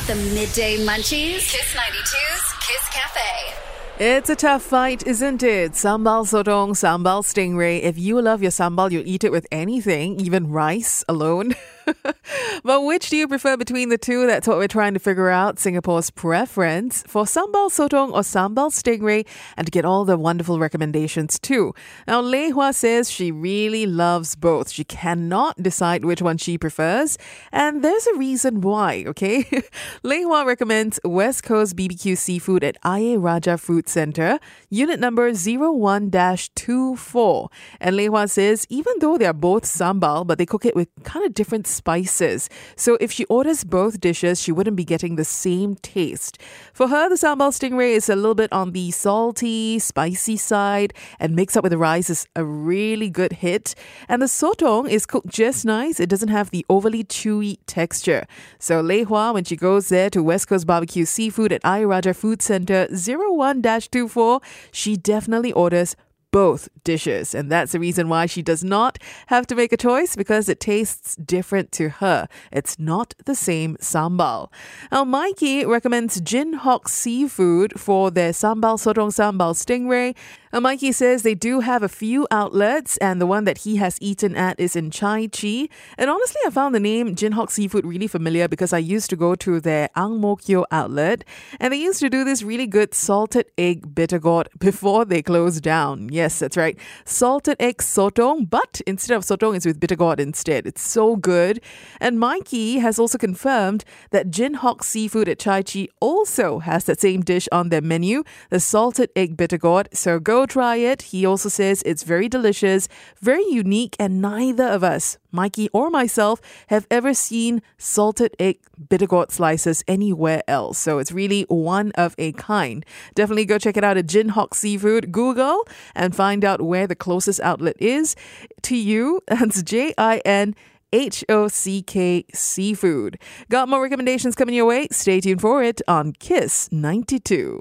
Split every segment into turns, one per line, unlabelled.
got the midday munchies. Kiss 92's Kiss Cafe.
It's a tough fight, isn't it? Sambal sotong, sambal stingray. If you love your sambal, you'll eat it with anything, even rice alone. but which do you prefer between the two? That's what we're trying to figure out. Singapore's preference for sambal sotong or sambal stingray, and to get all the wonderful recommendations too. Now, Lei Hua says she really loves both. She cannot decide which one she prefers, and there's a reason why. Okay, Lei Hua recommends West Coast BBQ seafood at Ayer Rajah Food Center, unit number 01-24. And Lei Hua says even though they are both sambal, but they cook it with kind of different spices. So if she orders both dishes, she wouldn't be getting the same taste. For her, the sambal stingray is a little bit on the salty, spicy side, and mixed up with the rice is a really good hit. And the sotong is cooked just nice. It doesn't have the overly chewy texture. So Lei Hua, when she goes there to West Coast Barbecue Seafood at Ayer Rajah Food Center 01-24, she definitely orders both dishes. And that's the reason why she does not have to make a choice because it tastes different to her. It's not the same sambal. Now, Mikey recommends Jin Hock Seafood for their sambal sotong sambal stingray. Mikey says they do have a few outlets, and the one that he has eaten at is in Chai Chee. And honestly, I found the name Jin Hock Seafood really familiar because I used to go to their Ang Mo Kio outlet, and they used to do this really good salted egg bitter gourd before they closed down. Yes, that's right. Salted egg sotong, but instead of sotong, it's with bitter gourd instead. It's so good. And Mikey has also confirmed that Jin Hock Seafood at Chai Chee also has that same dish on their menu, the salted egg bitter gourd. So go try it. He also says it's very delicious, very unique, and neither of us, Mikey or myself, have ever seen salted egg bitter gourd slices anywhere else. So it's really one of a kind. Definitely go check it out at Hock Seafood. Google and find out where the closest outlet is to you. That's J I N. H O C K Seafood. Got more recommendations coming your way? Stay tuned for it on Kiss 92.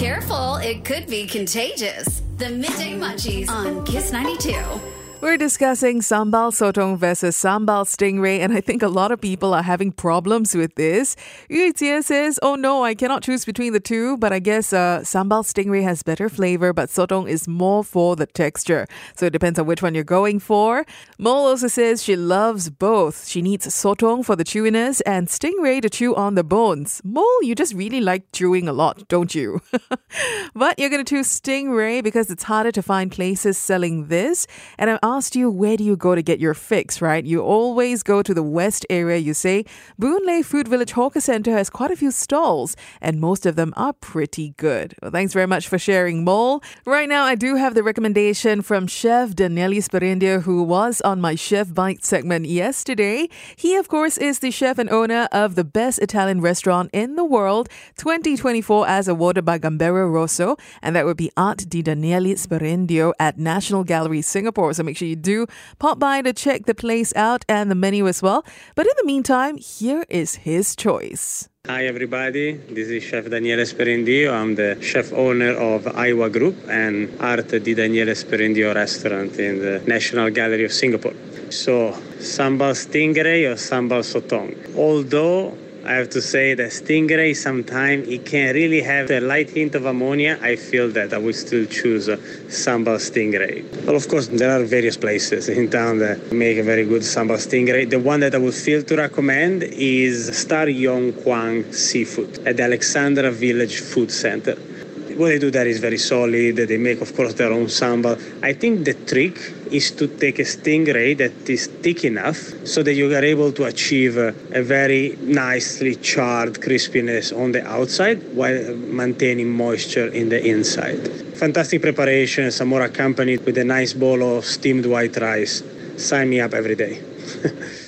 Careful, it could be contagious. The midday munchies on Kiss 92.
We're discussing sambal sotong versus sambal stingray, and I think a lot of people are having problems with this. Yu says, "Oh no, I cannot choose between the two, but I guess uh, sambal stingray has better flavor, but sotong is more for the texture. So it depends on which one you're going for." Mole also says she loves both. She needs sotong for the chewiness and stingray to chew on the bones. Mole, you just really like chewing a lot, don't you? but you're going to choose stingray because it's harder to find places selling this, and I'm asked you, where do you go to get your fix, right? You always go to the West area, you say. Boon Lay Food Village Hawker Center has quite a few stalls, and most of them are pretty good. Well, thanks very much for sharing, Mole. Right now, I do have the recommendation from Chef Daniele Sperindio, who was on my Chef Bite segment yesterday. He, of course, is the chef and owner of the best Italian restaurant in the world, 2024 as awarded by Gambero Rosso, and that would be Art di Daniele Sperindio at National Gallery, Singapore. So make do pop by to check the place out and the menu as well. But in the meantime, here is his choice.
Hi everybody, this is Chef Daniele Sperindio. I'm the chef owner of Aiwa Group and Art di Daniele Sperindio restaurant in the National Gallery of Singapore. So, sambal stingray or sambal sotong. Although I have to say that stingray sometimes it can really have a light hint of ammonia. I feel that I would still choose a sambal stingray. But of course, there are various places in town that make a very good sambal stingray. The one that I would feel to recommend is Star Yong Kwang Seafood at the Alexandra Village Food Center. What they do there is very solid. They make, of course, their own sambal. I think the trick is to take a stingray that is thick enough so that you are able to achieve a, a very nicely charred crispiness on the outside while maintaining moisture in the inside. Fantastic preparation, some more accompanied with a nice bowl of steamed white rice. Sign me up every day.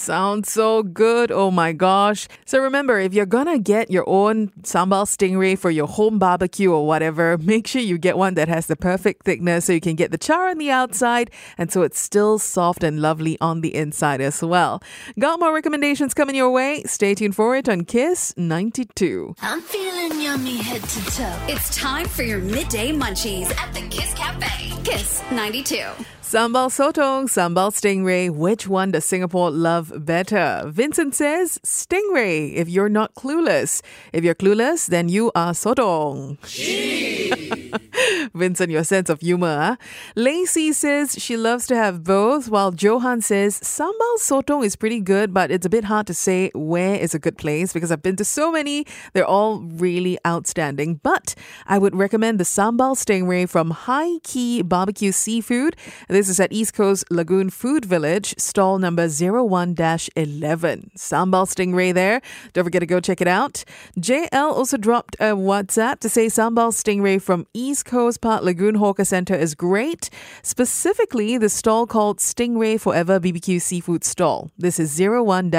Sounds so good. Oh my gosh. So remember, if you're gonna get your own sambal stingray for your home barbecue or whatever, make sure you get one that has the perfect thickness so you can get the char on the outside and so it's still soft and lovely on the inside as well. Got more recommendations coming your way? Stay tuned for it on Kiss 92.
I'm feeling yummy head to toe. It's time for your midday munchies at the Kiss Cafe. Kiss 92.
Sambal sotong, sambal stingray. Which one does Singapore love better? Vincent says stingray if you're not clueless. If you're clueless, then you are sotong. Vincent, your sense of humor. Huh? Lacey says she loves to have both, while Johan says sambal sotong is pretty good, but it's a bit hard to say where is a good place because I've been to so many. They're all really outstanding. But I would recommend the sambal stingray from High Key Barbecue Seafood. This is at East Coast Lagoon Food Village, stall number 01 11. Sambal stingray there. Don't forget to go check it out. JL also dropped a WhatsApp to say sambal stingray from East Coast Park Lagoon Hawker Center is great. Specifically, the stall called Stingray Forever BBQ Seafood Stall. This is 01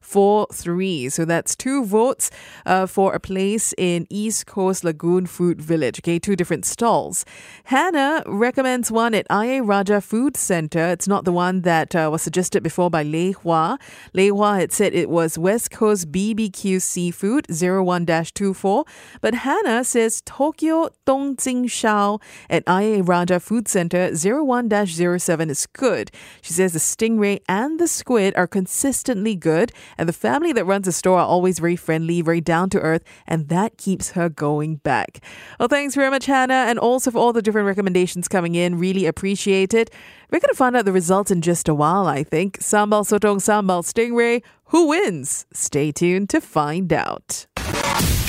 43. So that's two votes uh, for a place in East Coast Lagoon Food Village. Okay, two different stalls. Hannah recommends one at Ayer Rajah Food Center. It's not the one that uh, was suggested before by Lei Hua. Lei Hua had said it was West Coast BBQ Seafood 01 24. But Hannah says Tokyo Dongjing Shao at Ayer Rajah Food Center 01 07 is good. She says the stingray and the squid are consistently good, and the family that runs the store are always very friendly, very down to earth, and that keeps her going back. Well, thanks very much, Hannah, and also for all the different recommendations coming in. Really appreciate it. We're going to find out the results in just a while, I think. Sambal Sotong, Sambal Stingray. Who wins? Stay tuned to find out.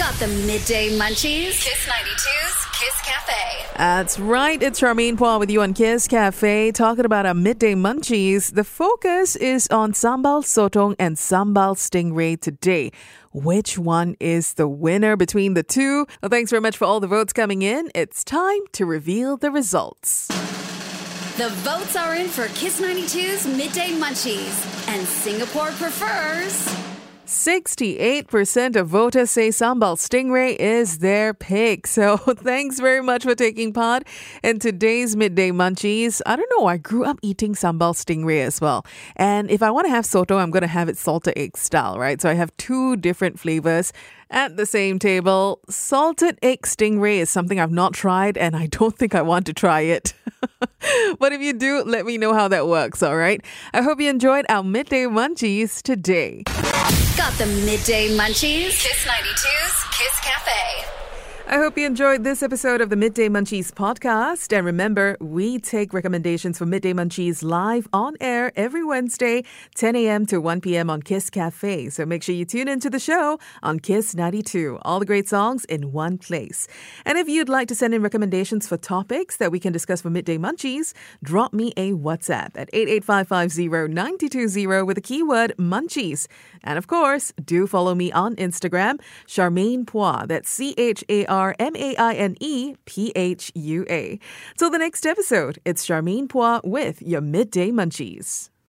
Got the midday munchies? Kiss 92's Kiss Cafe.
That's right. It's Charmaine Phua with you on Kiss Cafe talking about our midday munchies. The focus is on sambal sotong and sambal stingray today. Which one is the winner between the two? Well, thanks very much for all the votes coming in. It's time to reveal the results.
The votes are in for Kiss 92's Midday Munchies, and Singapore prefers.
68% of voters say Sambal Stingray is their pick. So thanks very much for taking part in today's Midday Munchies. I don't know, I grew up eating Sambal Stingray as well. And if I want to have soto, I'm going to have it salted egg style, right? So I have two different flavors at the same table. Salted egg stingray is something I've not tried and I don't think I want to try it. but if you do, let me know how that works, all right? I hope you enjoyed our midday munchies today.
Got the midday munchies? Kiss 92's Kiss Cafe.
I hope you enjoyed this episode of the Midday Munchies podcast. And remember, we take recommendations for Midday Munchies live on air every Wednesday, 10 a.m. to 1 p.m. on Kiss Cafe. So make sure you tune into the show on Kiss 92. All the great songs in one place. And if you'd like to send in recommendations for topics that we can discuss for Midday Munchies, drop me a WhatsApp at 88550 with the keyword munchies. And of course, do follow me on Instagram, Charmaine Phua. That's C H A R. R M A I N E P H U A. Till the next episode, it's Charmaine Phua with your Midday Munchies.